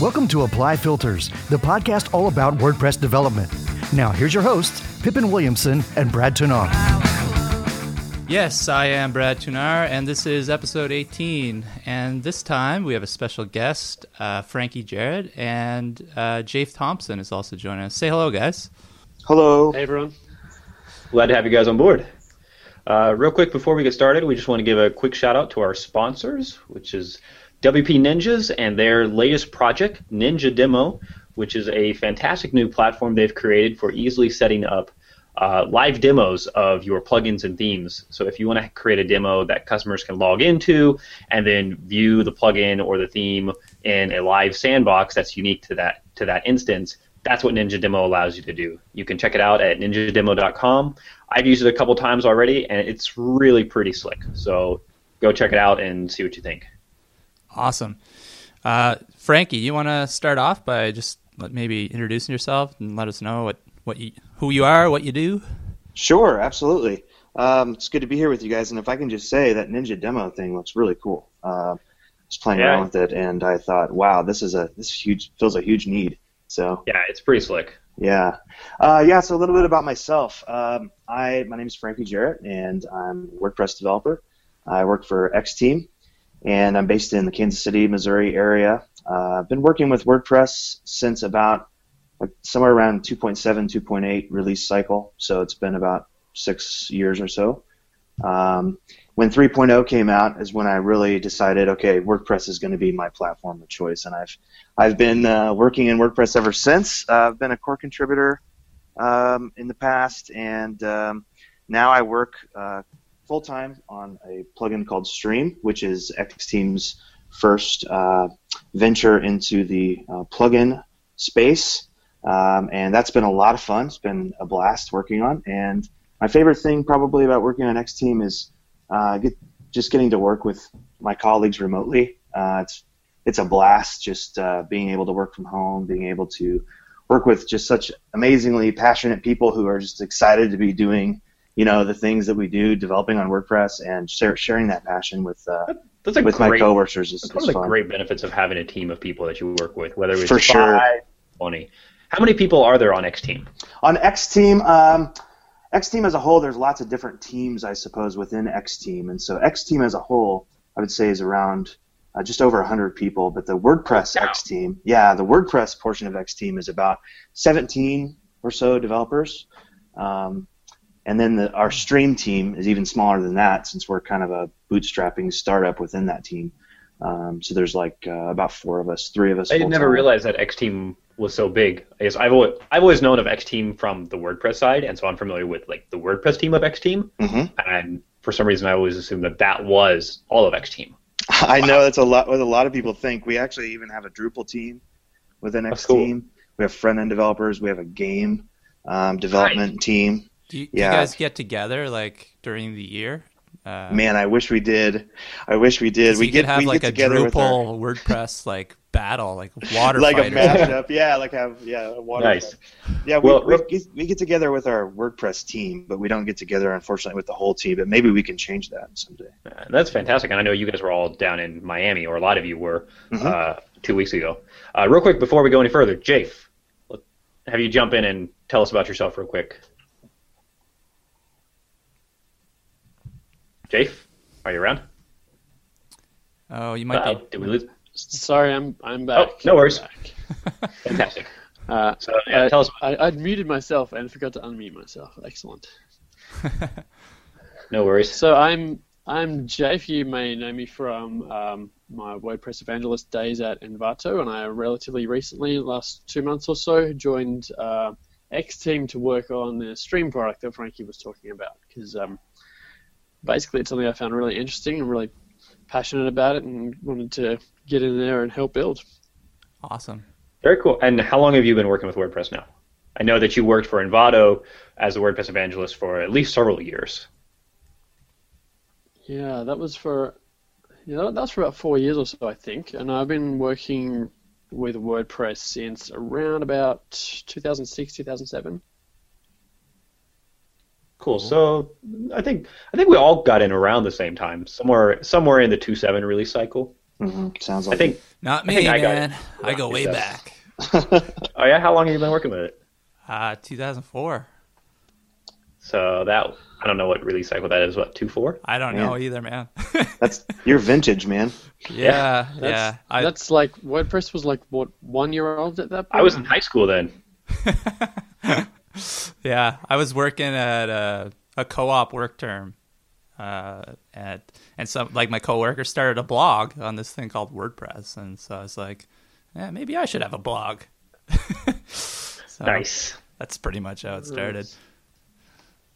Welcome to Apply Filters, the podcast all about WordPress development. Now, here's your hosts, Pippin Williamson and Brad Touesnard. Yes, I am Brad Touesnard, and this is episode 18. And this time we have a special guest, uh, Frankie Jarrett, and uh, Japh Thomson is also joining us. Say hello, guys. Hello. Hey, everyone. Glad to have you guys on board. Uh, real quick before we get started, we just want to give a quick shout out to our sponsors, which is WP Ninjas and their latest project, Ninja Demo, which is a fantastic new platform they've created for easily setting up uh, live demos of your plugins and themes. So if you want to create a demo that customers can log into and then view the plugin or the theme in a live sandbox that's unique to that to that instance, that's what Ninja Demo allows you to do. You can check it out at ninjademo.com. I've used it a couple times already, and it's really pretty slick. So go check it out and see what you think. Awesome. Uh, Frankie, you want to start off by just maybe introducing yourself and let us know what, what you, who you are, what you do? Sure, absolutely. Um, it's good to be here with you guys. And if I can just say that Ninja demo thing looks really cool. Uh, I was playing Yeah. around with it, and I thought, wow, this is a this huge fills a huge need. So Yeah, it's pretty slick. yeah, uh, yeah. So a little bit about myself. Um, I my name is Frankie Jarrett, and I'm a WordPress developer. I work for X Team, and I'm based in the Kansas City, Missouri area. Uh, I've been working with WordPress since about like somewhere around 2.7, 2.8 release cycle. So it's been about six years or so. Um, when 3.0 came out is when I really decided, okay, WordPress is going to be my platform of choice, and I've I've been uh, working in WordPress ever since. Uh, I've been a core contributor um, in the past, and um, now I work uh, full time on a plugin called Stream, which is X Team's first uh, venture into the uh, plugin space, um, and that's been a lot of fun. It's been a blast working on, and my favorite thing probably about working on X Team is uh, get, just getting to work with my colleagues remotely. Uh, it's it's a blast just uh, being able to work from home, being able to work with just such amazingly passionate people who are just excited to be doing you know the things that we do, developing on WordPress, and share, sharing that passion with uh, That's a with my great, coworkers is, that's one of the fun. great benefits of having a team of people that you work with, whether it's For sure. five, 20. How many people are there on X Team? On X Team, um, X Team as a whole, there's lots of different teams, I suppose, within X Team, and so X Team as a whole, I would say, is around uh, just over 100 people. But the WordPress Wow. X Team, yeah, the WordPress portion of X Team is about 17 or so developers. Um, and then the, our stream team is even smaller than that, since we're kind of a bootstrapping startup within that team. Um, so there's like uh, about four of us, three of us. I never full-time. realized that X Team was so big. I guess I've always, I've always known of X Team from the WordPress side, and so I'm familiar with like the WordPress team of X Team. Mhm. And for some reason, I always assumed that that was all of X Team. I know that's a lot what a lot of people think. We actually even have a Drupal team within X cool. team. We have front end developers. We have a game um, development team. Do you, do you guys get together like during the year? Uh, Man, I wish we did. I wish we did. so We you get have we like get a together with our, Drupal WordPress like battle, like water like a mashup. Yeah, like have yeah water. Nice. fight. Yeah, we, Well, we, real- get, we get together with our WordPress team, but we don't get together unfortunately with the whole team. But maybe we can change that someday. Uh, That's fantastic. And I know you guys were all down in Miami, or a lot of you were, Mhm. uh, two weeks ago. Uh, real quick, before we go any further, Japh, have you jump in and tell us about yourself real quick? Japh, are you around? Oh, you might Uh, be. did we lose? Sorry, I'm I'm back. Oh, no worries. Back. Fantastic. Uh, So yeah, I, tell us. I, I'd muted myself and forgot to unmute myself. Excellent. No worries. So I'm I'm Japh. You may know me from um, my WordPress evangelist days at Envato, and I relatively recently, last two months or so, joined uh, X Team to work on the Stream product that Frankie was talking about. Because um, basically, it's something I found really interesting and really passionate about it, and wanted to get in there and help build. Awesome. Very cool. And how long have you been working with WordPress now? I know that you worked for Envato as a WordPress evangelist for at least several years. Yeah, that was for yeah, that was for about four years or so, I think. And I've been working with WordPress since around about 2006, 2007. Cool. So I think I think we all got in around the same time, somewhere somewhere in the two seven release cycle. hmm Sounds I like think. Not I me, think I got man. it. I go way back. Oh yeah, how long have you been working with it? Uh, 2004. So that I don't know what release cycle that is. What two four? I don't Man. know either, man. that's you're vintage, man. yeah, That's, yeah. I, that's like WordPress was like what one year old at that point. I was in high school then. yeah, I was working at a, a co-op work term, uh, at and some like my coworker started a blog on this thing called WordPress, and so I was like, yeah, maybe I should have a blog. so Nice. That's pretty much how it started.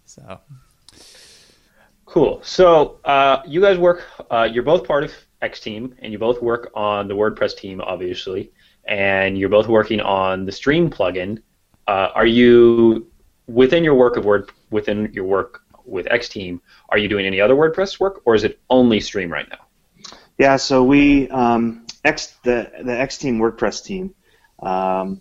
So Cool. So uh, you guys work. Uh, you're both part of X Team, and you both work on the WordPress team, obviously, and you're both working on the Stream plugin. Uh, are you within your work of Word within your work with X Team? Are you doing any other WordPress work, or is it only Stream right now? Yeah, so we um, X the the X Team WordPress team. Um,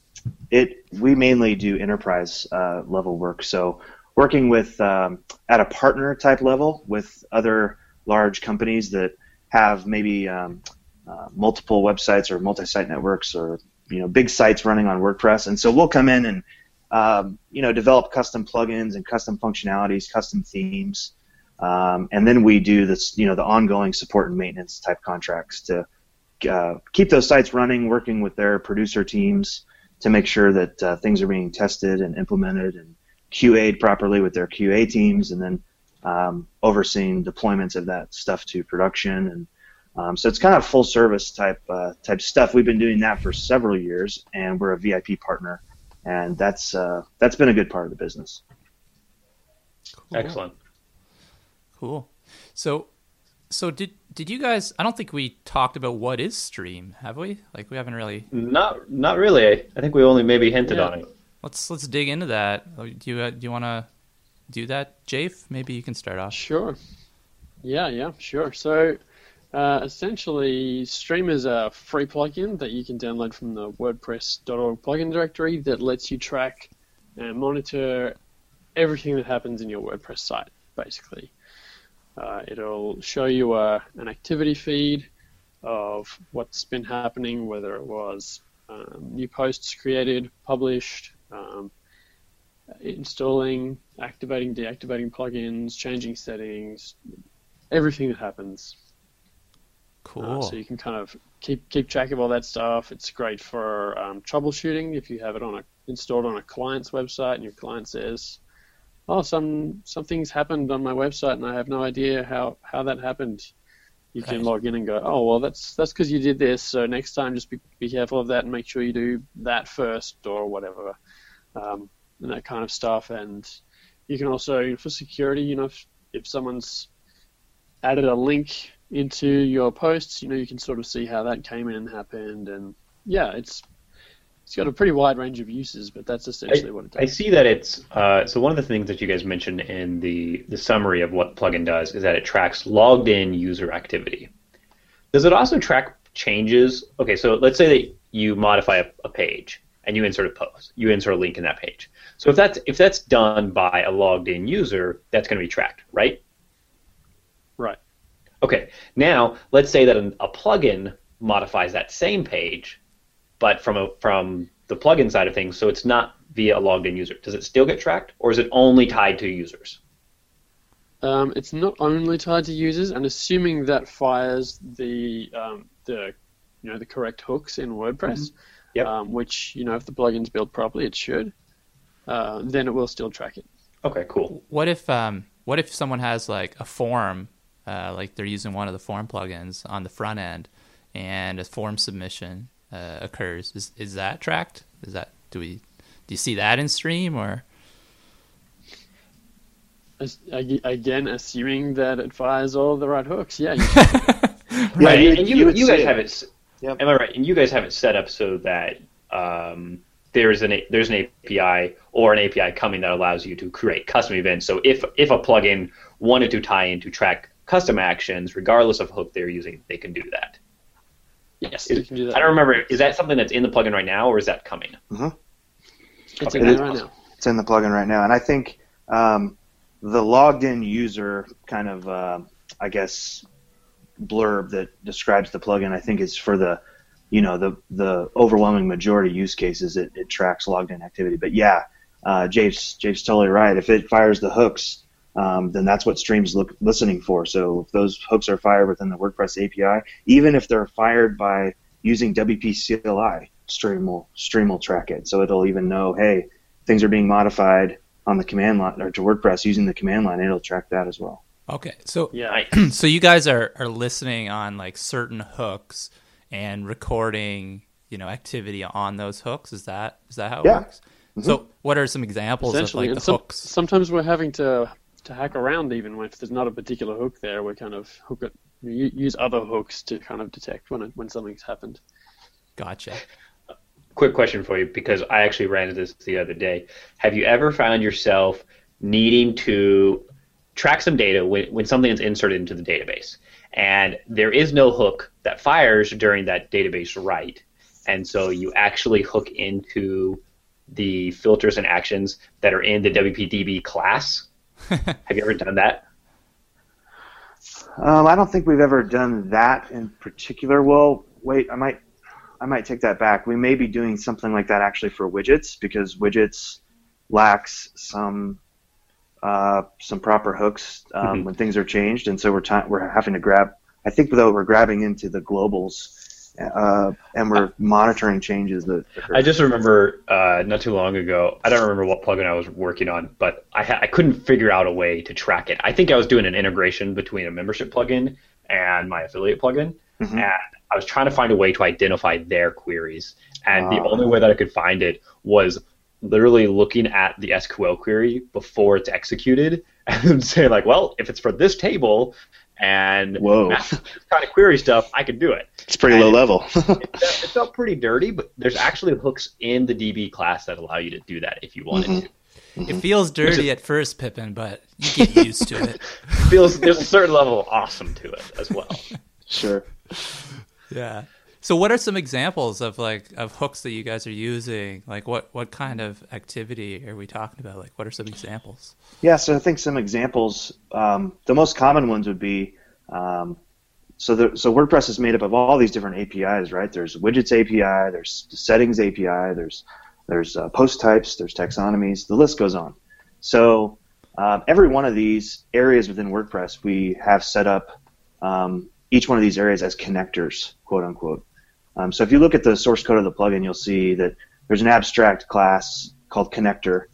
it we mainly do enterprise uh, level work. So working with um, at a partner type level with other large companies that have maybe um, uh, multiple websites or multi-site networks or you know big sites running on WordPress, and so we'll come in and um, you know develop custom plugins and custom functionalities, custom themes. Um, and then we do this, you know, the ongoing support and maintenance type contracts to uh, keep those sites running, working with their producer teams to make sure that uh, things are being tested and implemented and QA'd properly with their QA teams, and then um, overseeing deployments of that stuff to production. And um, so it's kind of full service type uh, type stuff. We've been doing that for several years, and we're a VIP partner, and that's uh, that's been a good part of the business. cool. Excellent. Cool. So, so did did you guys? I don't think we talked about what is Stream, have we? Like we haven't really. Not not really. I think we only maybe hinted Yeah. on it. Let's let's dig into that. Oh, Do you uh, do you want to do that, Japh? Maybe you can start off. Sure. Yeah, yeah, sure. So uh, essentially, Stream is a free plugin that you can download from the WordPress.org plugin directory that lets you track and monitor everything that happens in your WordPress site, basically. Uh, it'll show you uh, an activity feed of what's been happening, whether it was um, new posts created, published, um, installing, activating, deactivating plugins, changing settings, everything that happens. Cool. Uh, so you can kind of keep keep track of all that stuff. It's great for um, troubleshooting if you have it on a installed on a client's website and your client says, "Oh, some something's happened on my website and I have no idea how how that happened." You can log in and go, "Oh, well, that's that's because you did this. So next time, just be be careful of that and make sure you do that first or whatever." Um, and that kind of stuff. And you can also, for security, you know, if, if someone's added a link into your posts, you know, you can sort of see how that came in and happened. And yeah, it's it's got a pretty wide range of uses, but that's essentially what it does. I see that it's uh, so one of the things that you guys mentioned in the the summary of what plugin does is that it tracks logged in user activity. Does it also track changes? Okay, so let's say that you modify a, a page and you insert a post, you insert a link in that page. So if that's if that's done by a logged in user, that's going to be tracked, right? Right. Okay. Now let's say that an, a plugin modifies that same page, but from a from the plugin side of things, so it's not via a logged in user. Does it still get tracked, or is it only tied to users? Um, it's not only tied to users, and assuming that fires the um, the you know the correct hooks in WordPress, Yep. um, which you know if the plugin's built properly, it should. Uh, then it will still track it. Okay, cool. What if um what if someone has like a form, uh, like they're using one of the form plugins on the front end, and a form submission uh, occurs? Is is that tracked? Is that do we do you see that in Stream or? As, again, assuming that it fires all the right hooks, yeah. You right, you- and you, you you guys it. have it. Yep. Am I right? And you guys have it set up so that um, there's an there's an API or an API coming that allows you to create custom events. So if if a plugin wanted to tie in to track custom actions, regardless of hook they're using, they can do that. yes, Is- can do that. I don't remember. Is that something that's in the plugin right now, or is that coming? It's Okay, in that's there right awesome. now. It's in the plugin right now, and I think um, the logged in user kind of, uh, I guess, blurb that describes the plugin, I think is for the you know the the overwhelming majority use cases it, it tracks logged in activity. But yeah, uh, Jake's Jake's totally right. If it fires the hooks, um, then that's what Stream's look, listening for. So if those hooks are fired within the WordPress API, even if they're fired by using WP CLI, Stream will Stream will track it. So it'll even know, hey, things are being modified on the command line or to WordPress using the command line. It'll track that as well. Okay, so Yeah. so you guys are are listening on like certain hooks and recording, you know, activity on those hooks. Is that is that how it Yeah. works? So, what are some examples of like the some- hooks? sometimes we're having to to hack around even if there's not a particular hook there. We kind of hook it, use other hooks to kind of detect when it, when something's happened. Gotcha. quick question for you because I actually ran into this the other day. Have you ever found yourself needing to track some data when, when something is inserted into the database and there is no hook that fires during that database write, and so you actually hook into the filters and actions that are in the WPDB class? Have you ever done that? Um, I don't think we've ever done that in particular. Well, wait, I might, I might take that back. We may be doing something like that actually for widgets because widgets lacks some, uh, some proper hooks um, Mhm. when things are changed, and so we're ti we're having to grab. I think though we're grabbing into the globals, uh, and we're monitoring changes that. Occur. I just remember uh, not too long ago. I don't remember what plugin I was working on, but I ha- I couldn't figure out a way to track it. I think I was doing an integration between a membership plugin and my affiliate plugin, Mhm. and I was trying to find a way to identify their queries. And the Ah. only way that I could find it was literally looking at the SQL query before it's executed and saying like, well, if it's for this table and Whoa. kind of query stuff, I can do it it's pretty low level. it, it felt pretty dirty, but there's actually hooks in the DB class that allow you to do that if you wanted Mm-hmm. to. Mm-hmm. It feels dirty at first, Pippin, but you get used to it. It feels there's a certain level of awesome to it as well. sure. Yeah. So, what are some examples of like of hooks that you guys are using? Like, what what kind of activity are we talking about? Like, what are some examples? Yeah, so I think some examples. Um, the most common ones would be um, so the, so WordPress is made up of all these different APIs, right? There's widgets API, there's settings API, there's there's uh, post types, there's taxonomies. The list goes on. So um, every one of these areas within WordPress, we have set up um, each one of these areas as connectors, quote unquote. Um, so if you look at the source code of the plugin, you'll see that there's an abstract class called connector,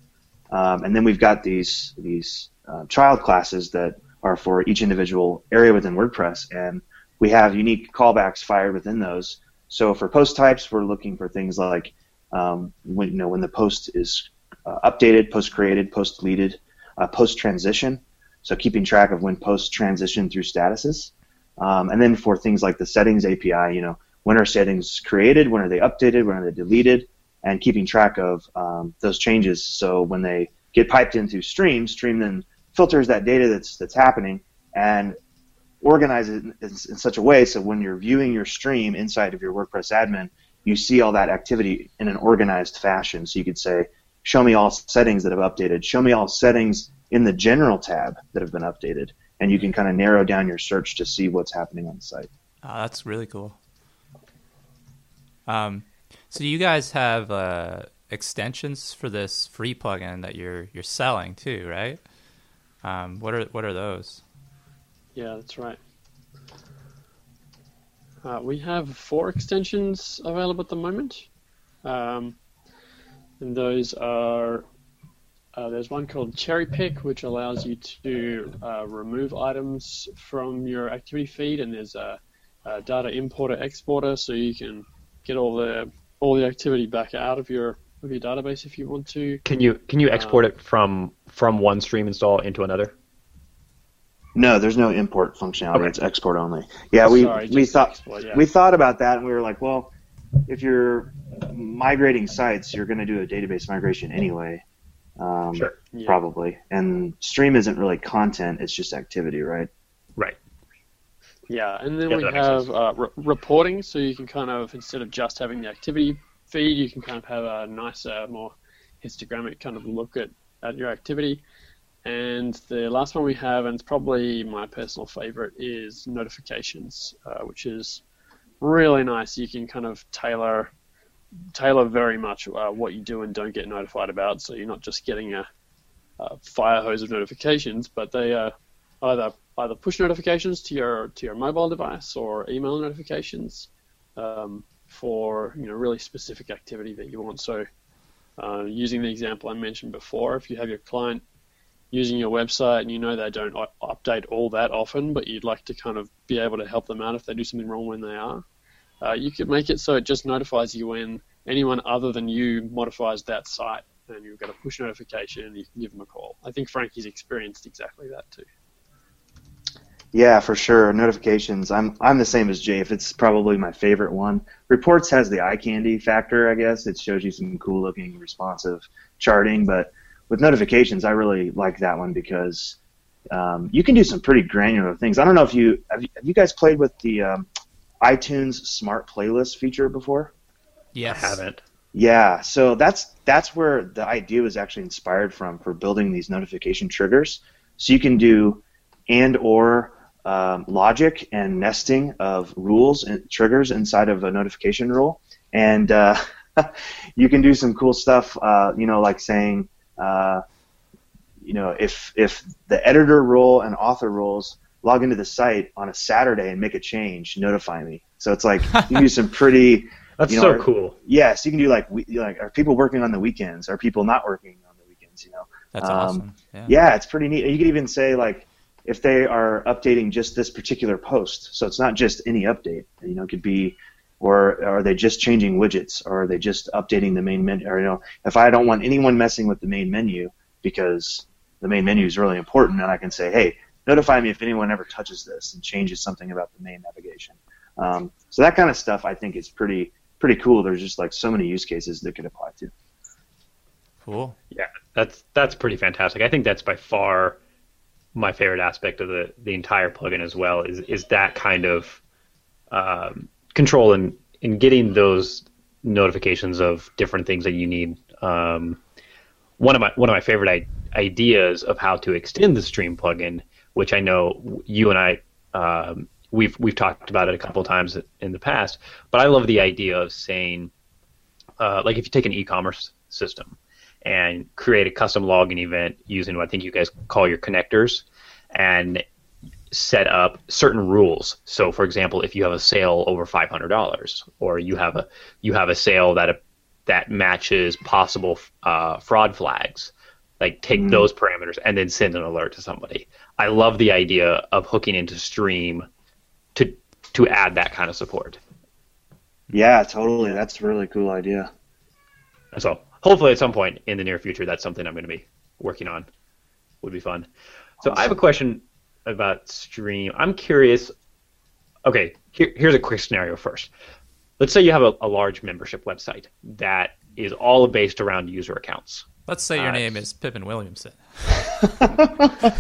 um, and then we've got these these uh, child classes that are for each individual area within WordPress, and we have unique callbacks fired within those. So for post types, we're looking for things like um, when you know when the post is uh, updated, post created, post deleted, uh, post transition. So keeping track of when posts transition through statuses, um, and then for things like the settings API, you know when are settings created, when are they updated, when are they deleted, and keeping track of um, those changes. So when they get piped into Stream, Stream then filters that data that's that's happening and organizes it in, in such a way so when you're viewing your stream inside of your WordPress admin, you see all that activity in an organized fashion. So you could say, show me all settings that have updated, show me all settings in the general tab that have been updated, and you can kind of narrow down your search to see what's happening on the site. Oh, that's really cool. Um, so you guys have uh, extensions for this free plugin that you're you're selling too, right? Um, what are what are those? Yeah, that's right. Uh, we have four extensions available at the moment. Um, and those are uh, there's one called Cherry Pick, which allows you to uh, remove items from your activity feed, and there's a, a data importer exporter, so you can get all the all the activity back out of your of your database if you want to. Can you can you export it from from one stream install into another? No, there's no import functionality. Okay. It's export only. Yeah, we Sorry, we thought export, yeah. we thought about that, and we were like, well, if you're migrating sites, you're going to do a database migration anyway. Um, Sure. Yeah. Probably. And Stream isn't really content; it's just activity, right? Right. Yeah, and then Yeah, we have uh, re- reporting, so you can kind of instead of just having the activity feed, you can kind of have a nicer, more histogrammic kind of look at, at your activity. And the last one we have, and it's probably my personal favorite, is notifications, uh, which is really nice. You can kind of tailor tailor very much uh, what you do and don't get notified about. So you're not just getting a, a fire hose of notifications, but they are either either push notifications to your to your mobile device or email notifications um, for you know really specific activity that you want. So uh, using the example I mentioned before, if you have your client using your website and you know they don't update all that often, but you'd like to kind of be able to help them out if they do something wrong when they are, uh, you could make it so it just notifies you when anyone other than you modifies that site, and you've got a push notification and you can give them a call. I think Frankie's experienced exactly that too. Yeah, for sure. Notifications. I'm I'm the same as Jay. If it's probably my favorite one. Reports has the eye candy factor, I guess. It shows you some cool looking responsive charting, but with notifications, I really like that one because um, you can do some pretty granular things. I don't know if you have, you have you guys played with the um, iTunes Smart Playlist feature before. Yes. I haven't. Yeah, so that's that's where the idea was actually inspired from for building these notification triggers. So you can do and or um, logic and nesting of rules and triggers inside of a notification rule, and uh, you can do some cool stuff. Uh, you know, like saying, uh, you know, if if the editor rule and author rules log into the site on a Saturday and make a change, notify me. So it's like you can do some pretty. That's you know, so cool. Yes, you can do like we, like are people working on the weekends? Are people not working on the weekends? You know. That's Um, awesome. Yeah. Yeah, it's pretty neat. You could even say like if they are updating just this particular post, so it's not just any update. You know, it could be, or are they just changing widgets, or are they just updating the main menu? Or you know, if I don't want anyone messing with the main menu because the main menu is really important, and I can say, hey, notify me if anyone ever touches this and changes something about the main navigation. Um, so that kind of stuff, I think, is pretty pretty cool. There's just like so many use cases that could apply to. Cool. Yeah, that's that's pretty fantastic. I think that's by far my favorite aspect of the the entire plugin as well. Is is that kind of um, control in in getting those notifications of different things that you need. Um, one of my one of my favorite I- ideas of how to extend the stream plugin, which I know you and I um, we've we've talked about it a couple times in the past, but I love the idea of saying, uh, like if you take an e-commerce system and create a custom login event using what I think you guys call your connectors, and set up certain rules. So, for example, if you have a sale over five hundred dollars, or you have a you have a sale that that matches possible uh, fraud flags, like take Mm. those parameters and then send an alert to somebody. I love the idea of hooking into Stream to to add that kind of support. Yeah, totally. That's a really cool idea. So hopefully at some point in the near future, that's something I'm going to be working on. Would be fun. So I have a question about Stream. I'm curious. Okay, here, here's a quick scenario first. Let's say you have a, a large membership website that is all based around user accounts. Let's say your Uh, name is Pippin Williamson.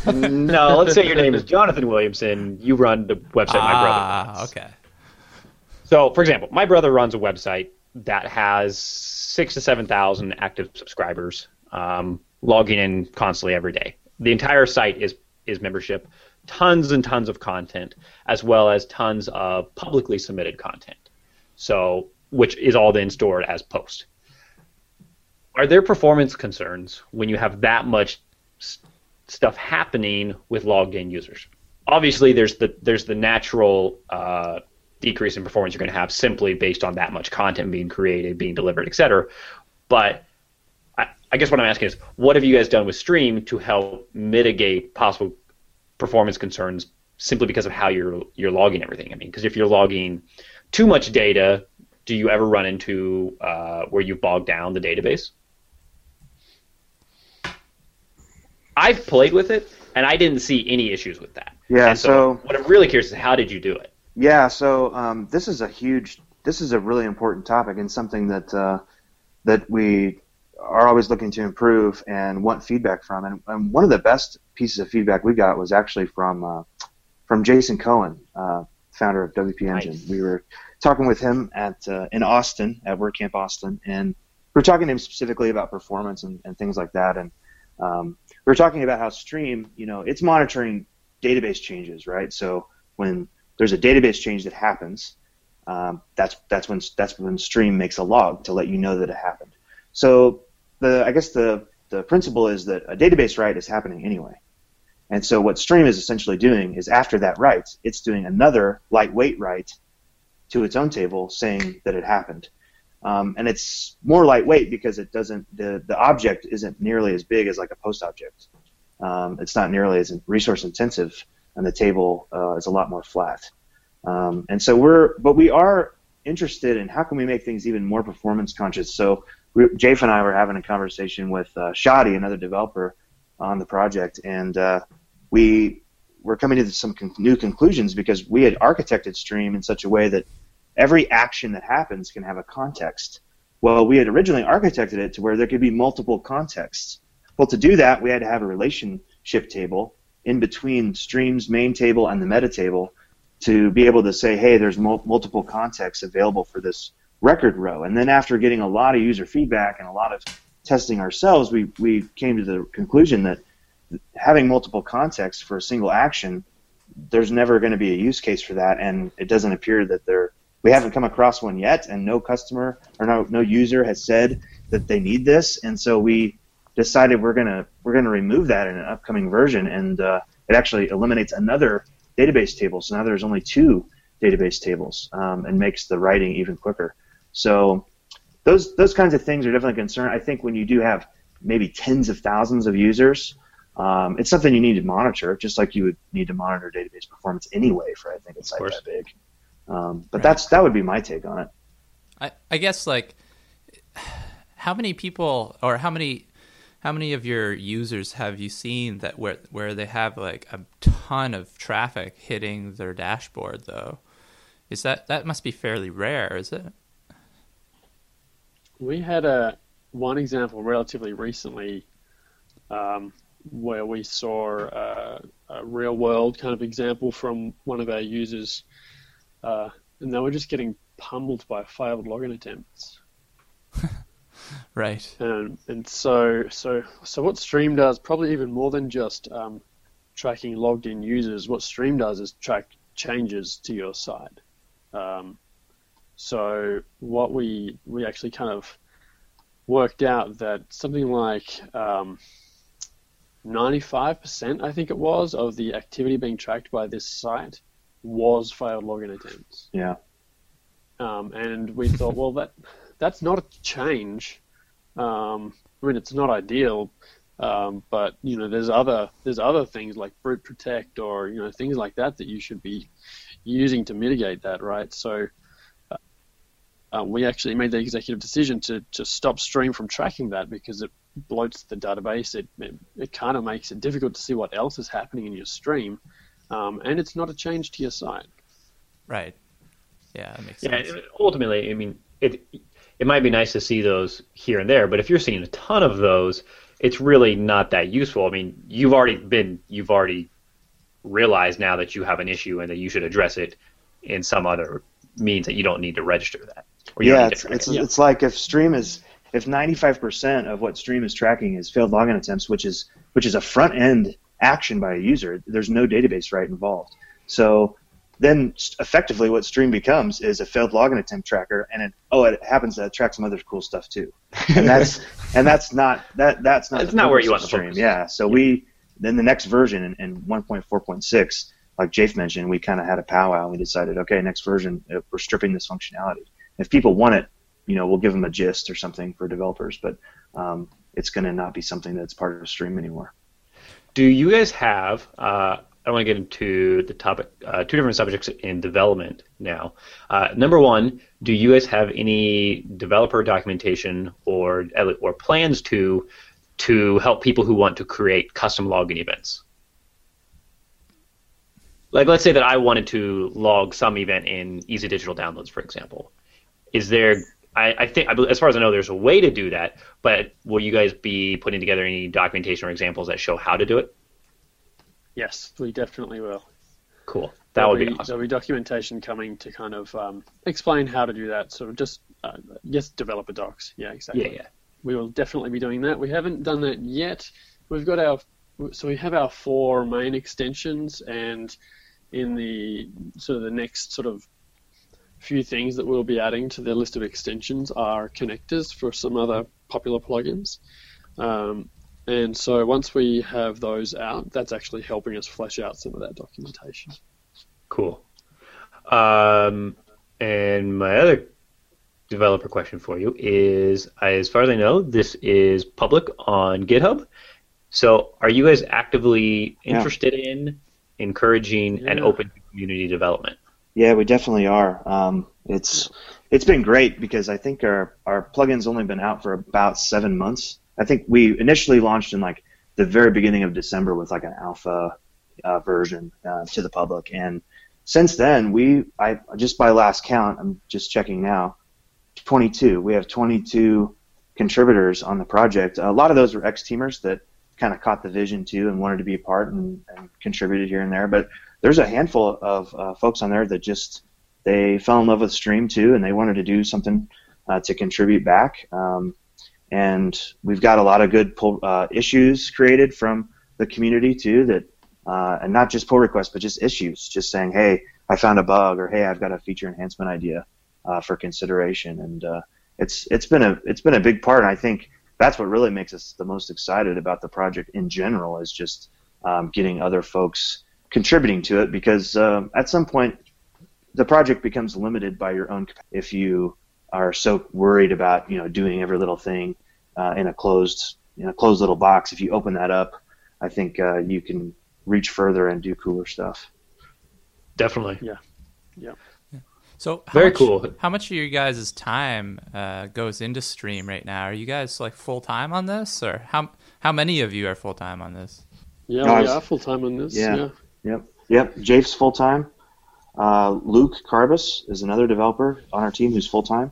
no, let's say your name is Jonathan Williamson. You run the website my brother ah, runs. okay. So, for example, my brother runs a website that has six to seven thousand active subscribers, um, logging in constantly every day. The entire site is is membership, tons and tons of content, as well as tons of publicly submitted content. So, which is all then stored as post. Are there performance concerns when you have that much s- stuff happening with logged in users? Obviously, there's the there's the natural uh, decrease in performance you're going to have simply based on that much content being created, being delivered, et cetera. But I, I guess what I'm asking is, what have you guys done with Stream to help mitigate possible performance concerns simply because of how you're you're logging everything? I mean, because if you're logging too much data, do you ever run into uh, where you've bogged down the database? I've played with it, and I didn't see any issues with that. Yeah, And so- what I'm really curious is how did you do it? Yeah, so um, this is a huge, this is a really important topic and something that uh, that we are always looking to improve and want feedback from. And, and one of the best pieces of feedback we got was actually from uh, from Jason Cohen, uh, founder of WP Engine. Nice. We were talking with him at uh, in Austin at WordCamp Austin, and we were talking to him specifically about performance and, and things like that. And um, we were talking about how Stream, you know, it's monitoring database changes, right? So when there's a database change that happens, um, that's that's when that's when Stream makes a log to let you know that it happened. So the I guess the the principle is that a database write is happening anyway. And so what Stream is essentially doing is after that write, it's doing another lightweight write to its own table saying that it happened. Um, and it's more lightweight because it doesn't the, the object isn't nearly as big as like a post object. Um, it's not nearly as resource intensive, and the table uh, is a lot more flat. Um, and so we're but we are interested in how can we make things even more performance conscious. So we, Japh and I were having a conversation with uh, Shadi, another developer on the project, and uh, we were coming to some con- new conclusions because we had architected Stream in such a way that every action that happens can have a context. Well, we had originally architected it to where there could be multiple contexts. Well, to do that, we had to have a relationship table in between Stream's main table and the meta table to be able to say, hey, there's mul- multiple contexts available for this record row. And then after getting a lot of user feedback and a lot of testing ourselves, we, we came to the conclusion that having multiple contexts for a single action, there's never going to be a use case for that, and it doesn't appear that there. We haven't come across one yet, and no customer or no no user has said that they need this, and so we decided we're gonna we're gonna remove that in an upcoming version, and uh, it actually eliminates another database table. So now there's only two database tables, um, and makes the writing even quicker. So those those kinds of things are definitely a concern. I think when you do have maybe tens of thousands of users, um, it's something you need to monitor, just like you would need to monitor database performance anyway for I think a site that big. Um, but right. that's that would be my take on it. I, I guess like how many people or how many how many of your users have you seen that where where they have like a ton of traffic hitting their dashboard though? Is that that must be fairly rare, is it? We had a one example relatively recently um, where we saw uh, a real world kind of example from one of our users, uh, and they were just getting pummeled by failed login attempts. right. And and so so so what Stream does probably even more than just um, tracking logged in users. What Stream does is track changes to your site. Um, so what we we actually kind of worked out that something like um, 95%, I think it was, of the activity being tracked by this site was failed login attempts. Yeah. Um, and we thought, well, that that's not a change. Um, I mean, it's not ideal, um, but you know, there's other there's other things like brute protect or you know things like that that you should be using to mitigate that, right? So. Uh, uh we actually made the executive decision to, to stop Stream from tracking that because it bloats the database. It, it, it kind of makes it difficult to see what else is happening in your stream, um, and it's not a change to your site. Right. Yeah, that makes sense. Yeah, ultimately, I mean, it it might be nice to see those here and there, but if you're seeing a ton of those, it's really not that useful. I mean, you've already been you've already realized now that you have an issue and that you should address it in some other means that you don't need to register that. yeah, it's, it's, it. it's like if Stream is if 95% of what Stream is tracking is failed login attempts, which is which is a front end action by a user, there's no database write involved. So then effectively what Stream becomes is a failed login attempt tracker, and it oh it happens to track some other cool stuff too, and that's and that's not that that's not that's not where you want to Stream. Yeah, so yeah. we then the next version in, in 1.4.6, like Japh mentioned, we kind of had a powwow and we decided, okay, next version uh, we're stripping this functionality. If people want it, you know, we'll give them a gist or something for developers, but um, it's going to not be something that's part of Stream anymore. Do you guys have? Uh, I want to get into the topic, uh, two different subjects in development now. Uh, number one, do you guys have any developer documentation or or plans to to help people who want to create custom login events? Like, let's say that I wanted to log some event in Easy Digital Downloads, for example. Is there I, I think, as far as I know, there's a way to do that. But will you guys be putting together any documentation or examples that show how to do it? Yes, we definitely will. Cool. That there'll would be, be awesome. There'll be documentation coming to kind of um, explain how to do that. So just uh, yes, developer docs. Yeah, exactly. Yeah, yeah. We will definitely be doing that. We haven't done that yet. we've got our so we have our four main extensions, and in the sort of the next sort of few things that we'll be adding to the list of extensions are connectors for some other popular plugins. Um, and so once we have those out, that's actually helping us flesh out some of that documentation. Cool. Um, and my other developer question for you is, as far as I know, this is public on GitHub. So, are you guys actively Yeah. interested in encouraging and Yeah. open community development? Yeah, we definitely are. Um, it's it's been great because I think our our plugin's only been out for about seven months. I think we initially launched in like the very beginning of December with like an alpha uh, version uh, to the public, and since then we I just by last count I'm just checking now, 22. We have 22 contributors on the project. A lot of those were ex-teamers that kind of caught the vision too and wanted to be a part and, and contributed here and there, but there's a handful of uh, folks on there that just they fell in love with stream too and they wanted to do something uh, to contribute back um, and we've got a lot of good pull, uh, issues created from the community too that uh, and not just pull requests but just issues just saying hey i found a bug or hey i've got a feature enhancement idea uh, for consideration. And uh, it's it's been a it's been a big part. And i think that's what really makes us the most excited about the project in general is just um, getting other folks contributing to it because um, at some point the project becomes limited by your own if you are so worried about you know doing every little thing uh, in a closed in a closed little box if you open that up i think uh, you can reach further and do cooler stuff Definitely. Yeah. Yeah. So how Very much, cool. How much of your guys' time uh, goes into stream right now? Are you guys like full time on this, or how how many of you are full time on this? Yeah, No, we was- are full time on this. Yeah. Yeah. Yep. Yep. Japh's full time. Uh, Luke Carbis is another developer on our team who's full time.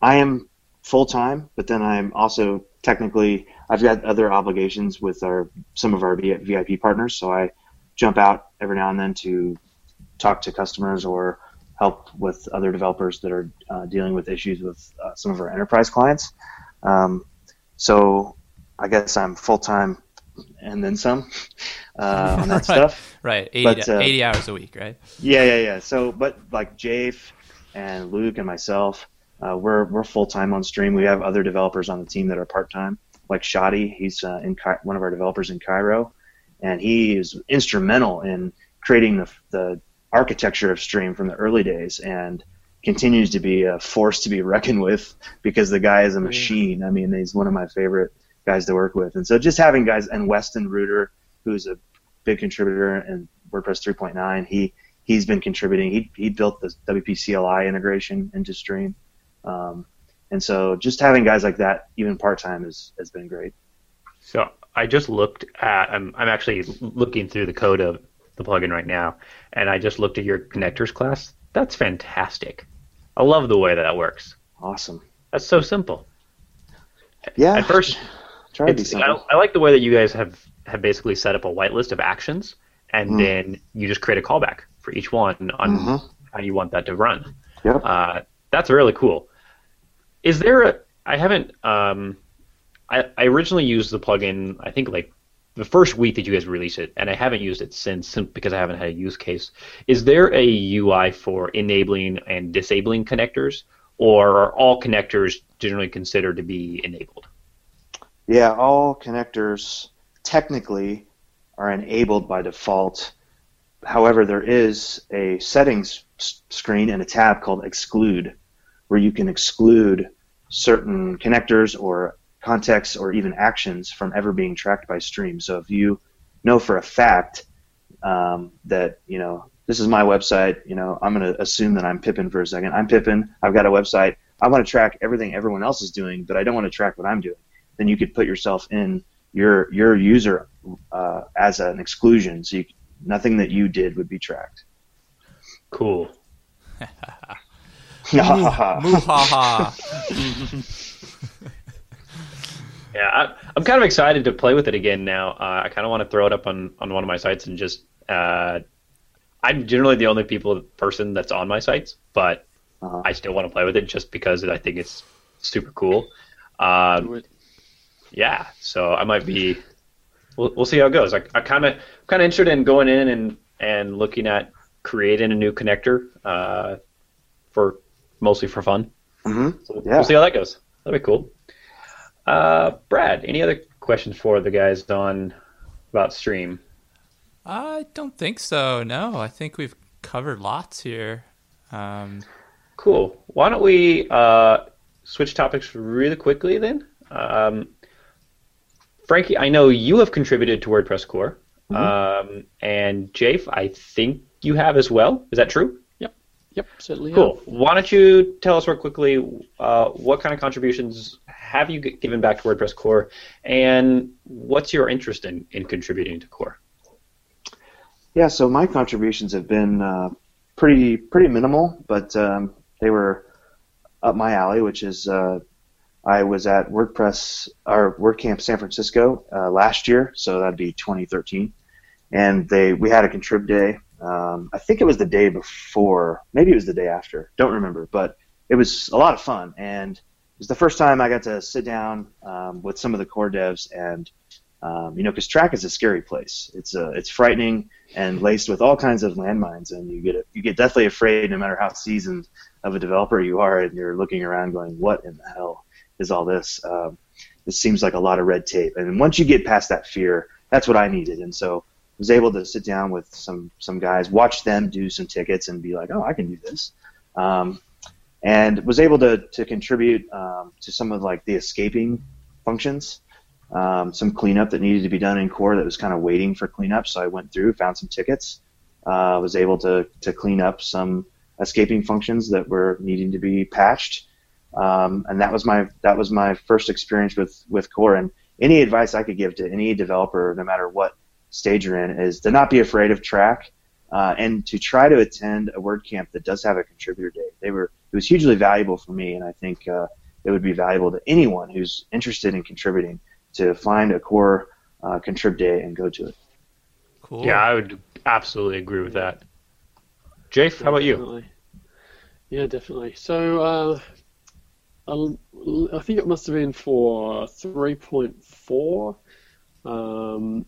I am full time, but then I'm also technically I've got other obligations with our some of our VIP partners, so I jump out every now and then to talk to customers or help with other developers that are uh, dealing with issues with uh, some of our enterprise clients. Um, so I guess I'm full time and then some uh, on that Right. stuff. Right, 80, But, uh, 80 hours a week, right? Yeah, yeah, yeah. So, but like Japh and Luke and myself, uh, we're we're full time on stream. We have other developers on the team that are part time, like Shadi. He's uh, in Ky- one of our developers in Cairo, and he is instrumental in creating the the architecture of stream from the early days, and continues to be a force to be reckoned with because the guy is a machine. I mean, he's one of my favorite guys to work with, and so just having guys and Weston Ruter, who's a big contributor in WordPress 3.9, he he's been contributing. He he built the WP CLI integration into Stream, um, and so just having guys like that, even part time, is has been great. So I just looked at. I'm, I'm actually looking through the code of the plugin right now, and I just looked at your connectors class. That's fantastic. I love the way that works. Awesome. That's so simple. Yeah. At first, try to be it's, I, simple. I like the way that you guys have have basically set up a whitelist of actions, and Mm. then you just create a callback for each one on Mhm. how you want that to run. Yep. Uh, that's really cool. Is there a? I haven't. Um, I, I originally used the plugin. I think like the first week that you guys released it, and I haven't used it since because I haven't had a use case. Is there a UI for enabling and disabling connectors, or are all connectors generally considered to be enabled? Yeah, all connectors technically are enabled by default. However, there is a settings screen and a tab called exclude where you can exclude certain connectors or contexts or even actions from ever being tracked by stream. So if you know for a fact um, that, you know, this is my website, you know, I'm going to assume that I'm Pippin for a second. I'm Pippin. I've got a website. I want to track everything everyone else is doing, but I don't want to track what I'm doing then you could put yourself in your your user uh, as an exclusion, so you, nothing that you did would be tracked. Cool. Muhaha. Yeah, I, I'm kind of excited to play with it again now. Uh, I kind of want to throw it up on, on one of my sites and just. Uh, I'm generally the only people person that's on my sites, but Uh-huh. I still want to play with it just because I think it's super cool. Um, Do it. yeah, so I might be we'll, we'll see how it goes. I, I kind of kind of interested in going in and and looking at creating a new connector uh, for mostly for fun. Mm-hmm. So Yeah. We'll see how that goes. That'd be cool. Uh, Brad, any other questions for the guys on about stream? I don't think so. No, I think we've covered lots here. Um, Cool. Why don't we uh, switch topics really quickly then? Um, Frankie, I know you have contributed to WordPress core, um, and Japh, I think you have as well. Is that true? Yep, certainly. Cool. Why don't you tell us real quickly uh, what kind of contributions have you given back to WordPress core, and what's your interest in, in contributing to core? Yeah, so my contributions have been uh, pretty pretty minimal, but um, they were up my alley, which is uh, I was at WordPress or WordCamp San Francisco uh, last year, so that'd be 2013, and they we had a contrib day. Um, I think it was the day before, maybe it was the day after, don't remember, but it was a lot of fun, and it was the first time I got to sit down um, with some of the core devs and. Um, you know, because Trac is a scary place. It's uh, it's frightening and laced with all kinds of landmines, and you get you get deathly afraid no matter how seasoned of a developer you are, and you're looking around going, "What in the hell is all this?" Um, this seems like a lot of red tape, and once you get past that fear, that's what I needed, and so was able to sit down with some some guys, watch them do some tickets, and be like, "Oh, I can do this," um, and was able to to contribute um, to some of like the escaping functions um, some cleanup that needed to be done in core that was kind of waiting for cleanup. So I went through, found some tickets, uh, was able to, to clean up some escaping functions that were needing to be patched. Um, and that was my that was my first experience with with core. And any advice I could give to any developer, no matter what stage you're in, is to not be afraid of Trac. Uh, and to try to attend a WordCamp that does have a contributor day. They were it was hugely valuable for me, and I think uh, it would be valuable to anyone who's interested in contributing to find a core uh, contrib day and go to it. cool. Yeah, I would absolutely agree with that. Japh, how about you? Definitely. Yeah, definitely. So uh, I'll- I think it must have been for 3.4. Um,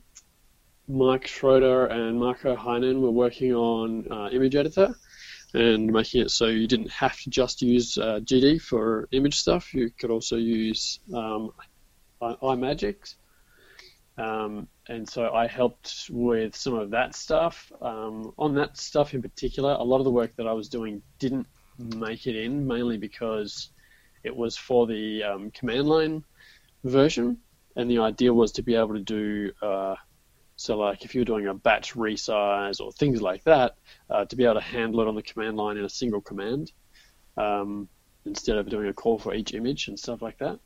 Mike Schroder and Marko Heijnen were working on uh, image editor and making it so you didn't have to just use uh, GD for image stuff. You could also use um, I- Imagick. Um, and so I helped with some of that stuff. Um, on that stuff in particular, a lot of the work that I was doing didn't make it in, mainly because it was for the um, command line version, and the idea was to be able to do uh, so, like if you're doing a batch resize or things like that, uh, to be able to handle it on the command line in a single command um, instead of doing a call for each image and stuff like that.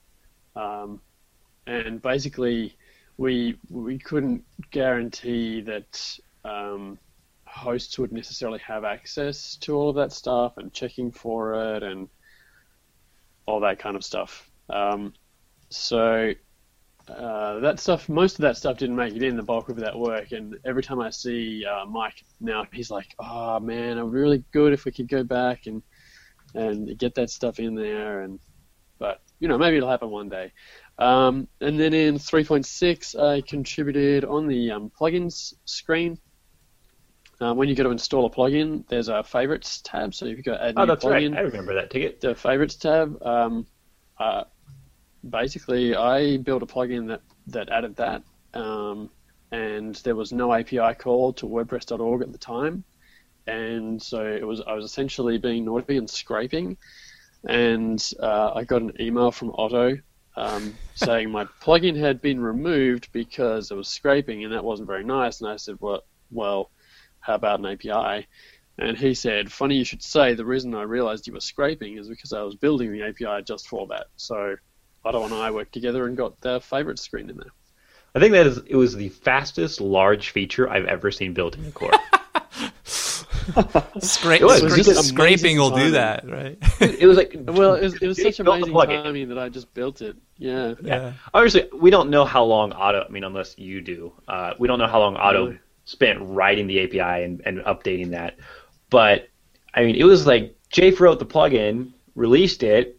Um, and basically, we we couldn't guarantee that um, hosts would necessarily have access to all of that stuff and checking for it and all that kind of stuff. Um, so uh, that stuff, most of that stuff didn't make it in the bulk of that work. And every time I see uh, Mike now, he's like, "Oh man, be really good if we could go back and and get that stuff in there." And but you know, maybe it'll happen one day. Um, and then in 3.6, I contributed on the um, plugins screen. Uh, when you go to install a plugin, there's a favorites tab. So if you go add Oh, new that's right. plugin, I remember that ticket. the favorites tab. Um, uh, basically, I built a plugin that, that added that, um, and there was no API call to WordPress.org at the time, and so it was I was essentially being naughty and scraping, and uh, I got an email from Otto um, saying my plugin had been removed because it was scraping, and that wasn't very nice. And I said, well, well, how about an API? And he said, funny you should say, the reason I realized you were scraping is because I was building the API just for that. So Otto and I worked together and got the favorite screen in there. I think that is it was the fastest large feature I've ever seen built in a core. Scra- It was scra- just amazing scraping will do that, right? it was like Well, it was, it was such amazing timing that I just built it. Yeah. yeah. obviously we don't know how long Otto. I mean, unless you do, uh, we don't know how long Otto Really? spent writing the API and, and updating that. But I mean, it was like Japh wrote the plugin, released it.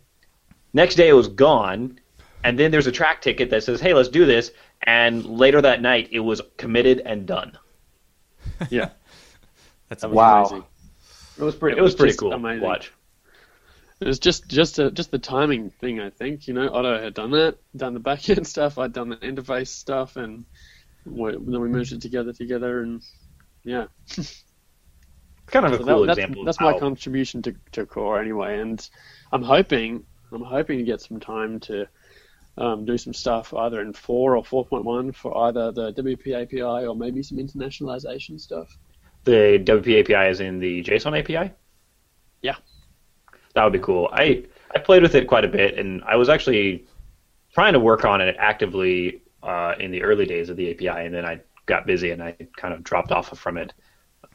Next day it was gone, and then there's a Trac ticket that says, "Hey, let's do this." and later that night it was committed and done. Yeah. That's Wow. amazing. It was pretty. It It was was pretty cool. amazing. Watch. It was just just a, just the timing thing, I think. You know, Otto had done that, done the back end stuff. I'd done the interface stuff, and we, then we merged it together together, and yeah. It's kind of a cool that, that's example. of that's my contribution to, to core anyway, and I'm hoping I'm hoping to get some time to um, do some stuff either in four or 4.1 for either the WP API or maybe some internationalization stuff. the WP API is in the JSON API. Yeah. That would be cool. I I played with it quite a bit, and I was actually trying to work on it actively uh, in the early days of the API, and then I got busy and I kind of dropped off from it.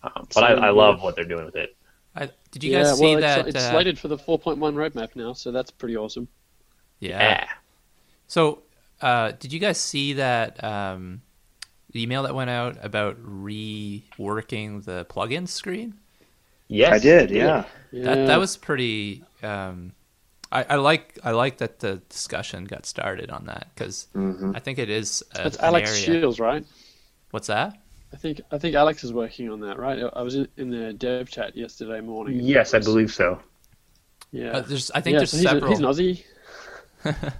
Um, but I, I love what they're doing with it. I, did you yeah, guys see well, that? it's, it's uh, slated for the 4.1 roadmap now, so that's pretty awesome. yeah. Yeah. So, uh, did you guys see that um, email that went out about reworking the plugin screen? Yes, I did, yeah. Yeah. That that was pretty. Um, I, I like I like that the discussion got started on that because Mhm. I think it is. A, That's an Alex area. Shiels, right? What's that? I think I think Alex is working on that, right? I was in, in the dev chat yesterday morning. Yes, I believe so. Yeah, Uh, there's I think yeah, there's so he's, a, several. he's an Aussie.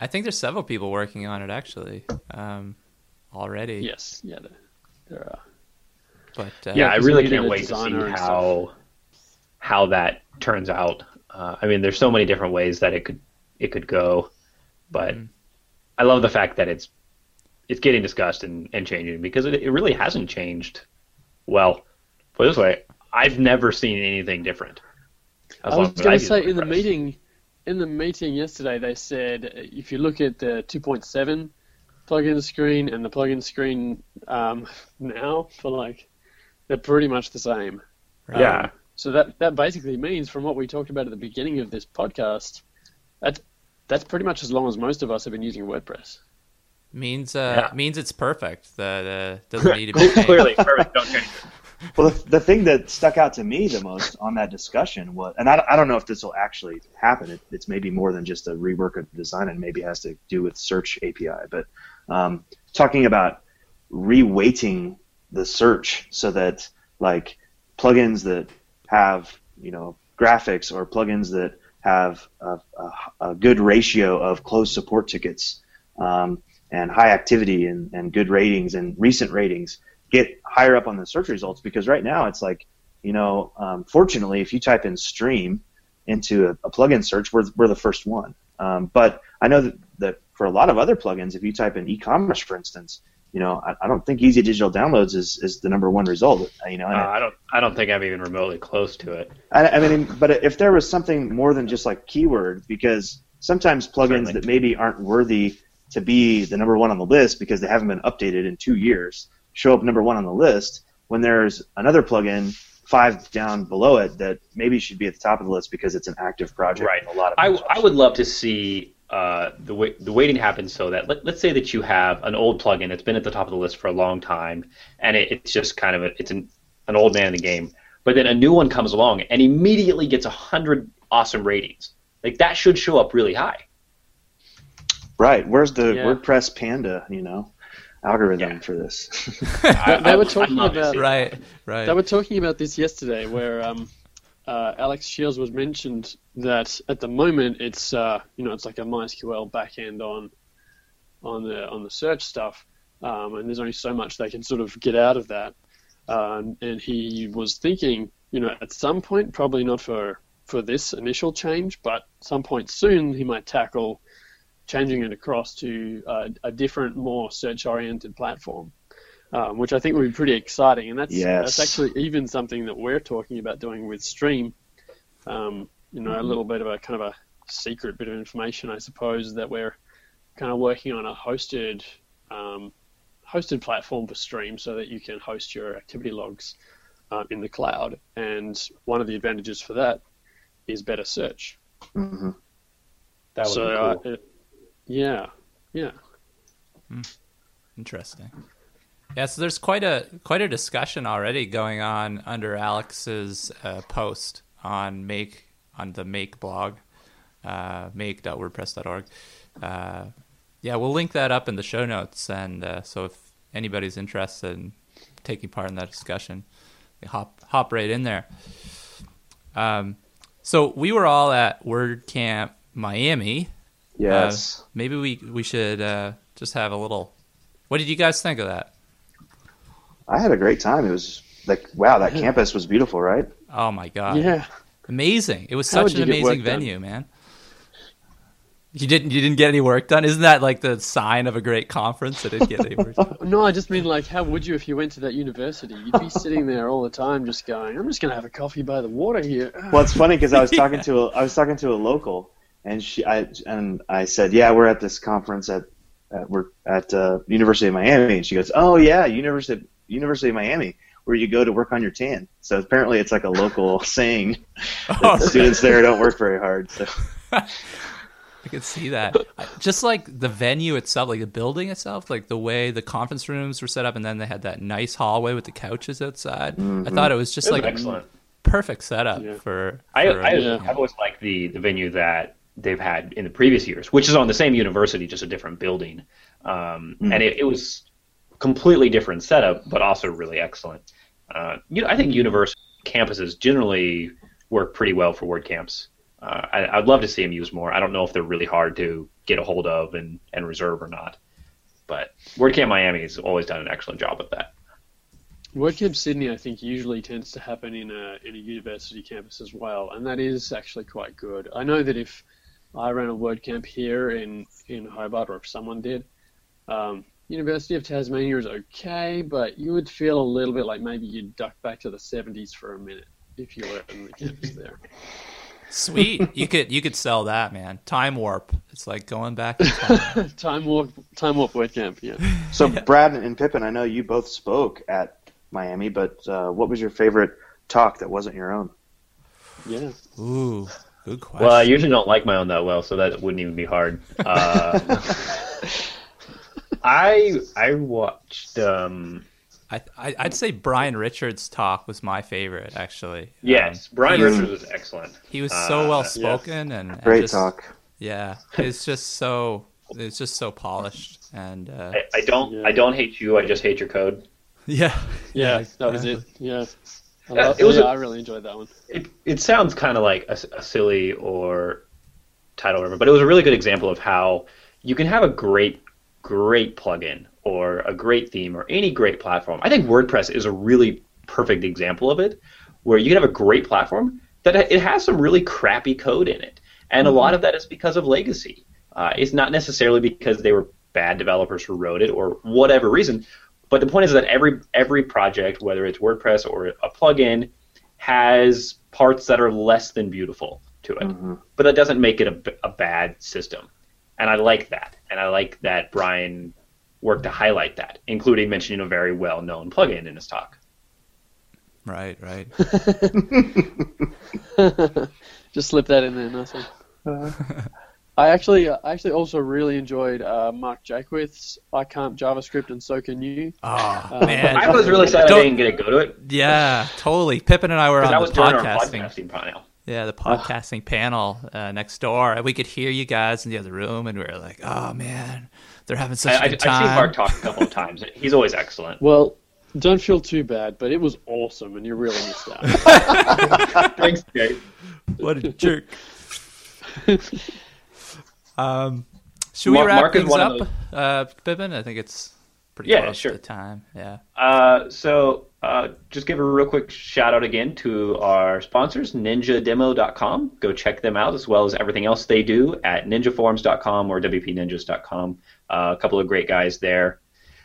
I think there's several people working on it actually um, already. Yes, yeah, there, there are. But uh, yeah, I really can't wait to see designer and how how that turns out. Uh, I mean, there's so many different ways that it could it could go, but Mhm. I love the fact that it's it's getting discussed and, and changing because it, it really hasn't changed. Well, put it this way, I've never seen anything different. As I was going to say in the meeting, in the meeting yesterday, they said if you look at the 2.7 plugin screen and the plugin screen um, now, for like, they're pretty much the same. right. Yeah, So that that basically means, from what we talked about at the beginning of this podcast, that that's pretty much as long as most of us have been using WordPress. Means uh, Yeah. means it's perfect. The, the doesn't need to be clearly, perfect. Don't change it. Well, the, the thing that stuck out to me the most on that discussion was, and I, I don't know if this will actually happen. It, it's maybe more than just a rework of design, and maybe has to do with search API. But um, talking about reweighting the search so that like plugins that have you know graphics or plugins that have a, a, a good ratio of closed support tickets um, and high activity and, and good ratings and recent ratings get higher up on the search results because right now it's like you know um, fortunately if you type in stream into a, a plugin search we're, we're the first one um, but i know that, that for a lot of other plugins if you type in e-commerce for instance you know i, I don't think easy digital downloads is, is the number one result you know Uh, I- I don't. I don't think I'm even remotely close to it. I, I mean, but if there was something more than just like keyword, because sometimes plugins Certainly. that maybe aren't worthy to be the number one on the list because they haven't been updated in two years show up number one on the list when there's another plugin five down below it that maybe should be at the top of the list because it's an active project. Right. A lot of I, I would love to see uh, the way, the weighting happen so that let, let's say that you have an old plugin that's been at the top of the list for a long time and it, it's just kind of a, it's an, an old man in the game, but then a new one comes along and immediately gets a hundred awesome ratings. Like that should show up really high. Right. Where's the Yeah. WordPress Panda? You know, algorithm Yeah. for this. I- they were talking about- see. Right, right. They were talking about this yesterday, where um, uh, Alex Shiels was mentioned that at the moment it's uh, you know it's like a MySQL backend on on the on the search stuff, um, and there's only so much they can sort of get out of that. Uh, and he was thinking, you know, at some point, probably not for for this initial change, but some point soon he might tackle changing it across to uh, a different, more search-oriented platform um, which I think would be pretty exciting. And that's Yes. that's actually even something that we're talking about doing with Stream. Um, you know, a little bit of a kind of a secret bit of information, I suppose, that we're kind of working on a hosted um, hosted platform for Stream, so that you can host your activity logs uh, in the cloud. And one of the advantages for that is better search. hmm That would so, be uh, cool. it- yeah, yeah. Interesting. Yeah, so there's quite a quite a discussion already going on under Alex's uh, post on make on the Make blog, uh, make.wordpress.org, uh, yeah, we'll link that up in the show notes, and uh, so if anybody's interested in taking part in that discussion, hop hop right in there. Um, so we were all at WordCamp Miami. Yes. Uh, maybe we we should uh, just have a little. What did you guys think of that? I had a great time. It was like wow, that campus was beautiful, right? Oh my god! Yeah. amazing! It was How such an amazing work done? venue, man. You didn't you didn't get any work done? Isn't that like the sign of a great conference? that didn't get any work done. No, I just mean like, how would you if you went to that university? You'd be sitting there all the time, just going, "I'm just gonna have a coffee by the water here." Well, it's funny because I was talking to a, I was talking to a local, and she I and I said, yeah, we're at this conference at, at we're at uh, University of Miami, and she goes, oh yeah, University University of Miami, where you go to work on your tan. So apparently, it's like a local saying. Oh, the students there don't work very hard. So I could see that. Just like the venue itself, like the building itself, like the way the conference rooms were set up, and then they had that nice hallway with the couches outside. I thought it was just It was like excellent. perfect setup Yeah. for. I, for I, Yeah. I've always liked the, the venue that they've had in the previous years, which is on the same university, just a different building. Um, And it, it was completely different setup, but also really excellent. Uh, you know, I think university campuses generally work pretty well for WordCamps. Uh, I, I'd love to see them use more. I don't know if they're really hard to get a hold of and, and reserve or not. But WordCamp Miami has always done an excellent job with that. WordCamp Sydney, I think, usually tends to happen in a in a university campus as well, and that is actually quite good. I know that if I ran a WordCamp here in in Hobart, or if someone did, um, University of Tasmania is okay, but you would feel a little bit like maybe you'd duck back to the 70s for a minute if you were in the campus there. Sweet, you could you could sell that, man. Time warp. It's like going back. In time. time warp, time warp WordCamp, yeah. so Brad and Pippin, I know you both spoke at Miami, but uh, what was your favorite talk that wasn't your own? Yeah. Ooh, good question. Well, I usually don't like my own that well, so that wouldn't even be hard. Uh, I I watched. Um, I, I I'd say Brian Richards' talk was my favorite, actually. yes, Um, Brian he, Richards was excellent. He was so Uh, well spoken and, and Great just- talk. Yeah, it's just so it's just so polished and uh, I, I don't Yeah. I don't hate you. I just hate your code. yeah, Yeah, that was it. Yeah. I, Yeah, love, it was yeah, a- I really enjoyed that one. It it sounds kind of like a, a silly or title, or whatever, but it was a really good example of how you can have a great great plugin or a great theme or any great platform. I think WordPress is a really perfect example of it, where you can have a great platform that it has some really crappy code in it, and a lot of that is because of legacy. Uh, it's not necessarily because they were bad developers who wrote it or whatever reason, but the point is that every every project, whether it's WordPress or a plugin, has parts that are less than beautiful to it. Mm-hmm. But that doesn't make it a, a bad system. And I like that. And I like that Brian worked to highlight that, including mentioning a very well known plugin in his talk. right, right. Just slip that in there, nothing. I actually, I actually also really enjoyed uh, Mark Jaquith's "I Can't JavaScript and So Can You." Oh Uh, man, I was really sad I Don't- didn't get to go to it. yeah, totally. Pippin and I were on that the was during podcasting. podcasting panel. Yeah, the podcasting panel uh, next door. and We could hear you guys in the other room, and we were like, "Oh man, they're having such I, a I, good I've seen Mark talk a couple of times. He's always excellent. Well, don't feel too bad, but it was awesome, and you really missed out. Thanks, Jake. What a jerk. um, should we Mark- wrap Mark things one of up, uh, Pippin? I think it's pretty Yeah, close sure. to the time. Yeah. Uh, so uh, just give a real quick shout out again to our sponsors, ninjademo.com. Go check them out as well as everything else they do at ninjaforms.com or wpninjas.com. Uh, a couple of great guys there.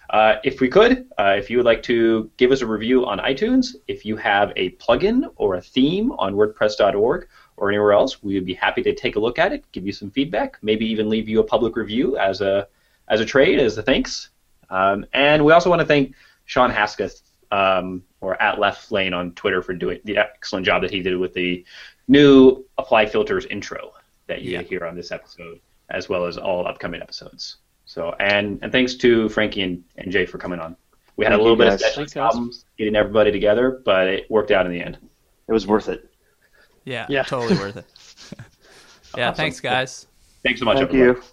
Uh, if we could, uh, if you would like to give us a review on iTunes, if you have a plugin or a theme on WordPress.org or anywhere else, we would be happy to take a look at it, give you some feedback, maybe even leave you a public review as a as a trade, as a thanks. Um, and we also want to thank Shawn Hesketh um, or at Left Lane on Twitter for doing the excellent job that he did with the new Apply Filters intro that you Yeah. hear on this episode, as well as all upcoming episodes. So, and and thanks to Frankie and, and Jay for coming on. We had Thank a little bit of guys. Thanks, guys. problems getting everybody together, but it worked out in the end. It was worth it. Yeah, Yeah. totally worth it. yeah, thanks, guys. Thanks so much, Thank everybody. you.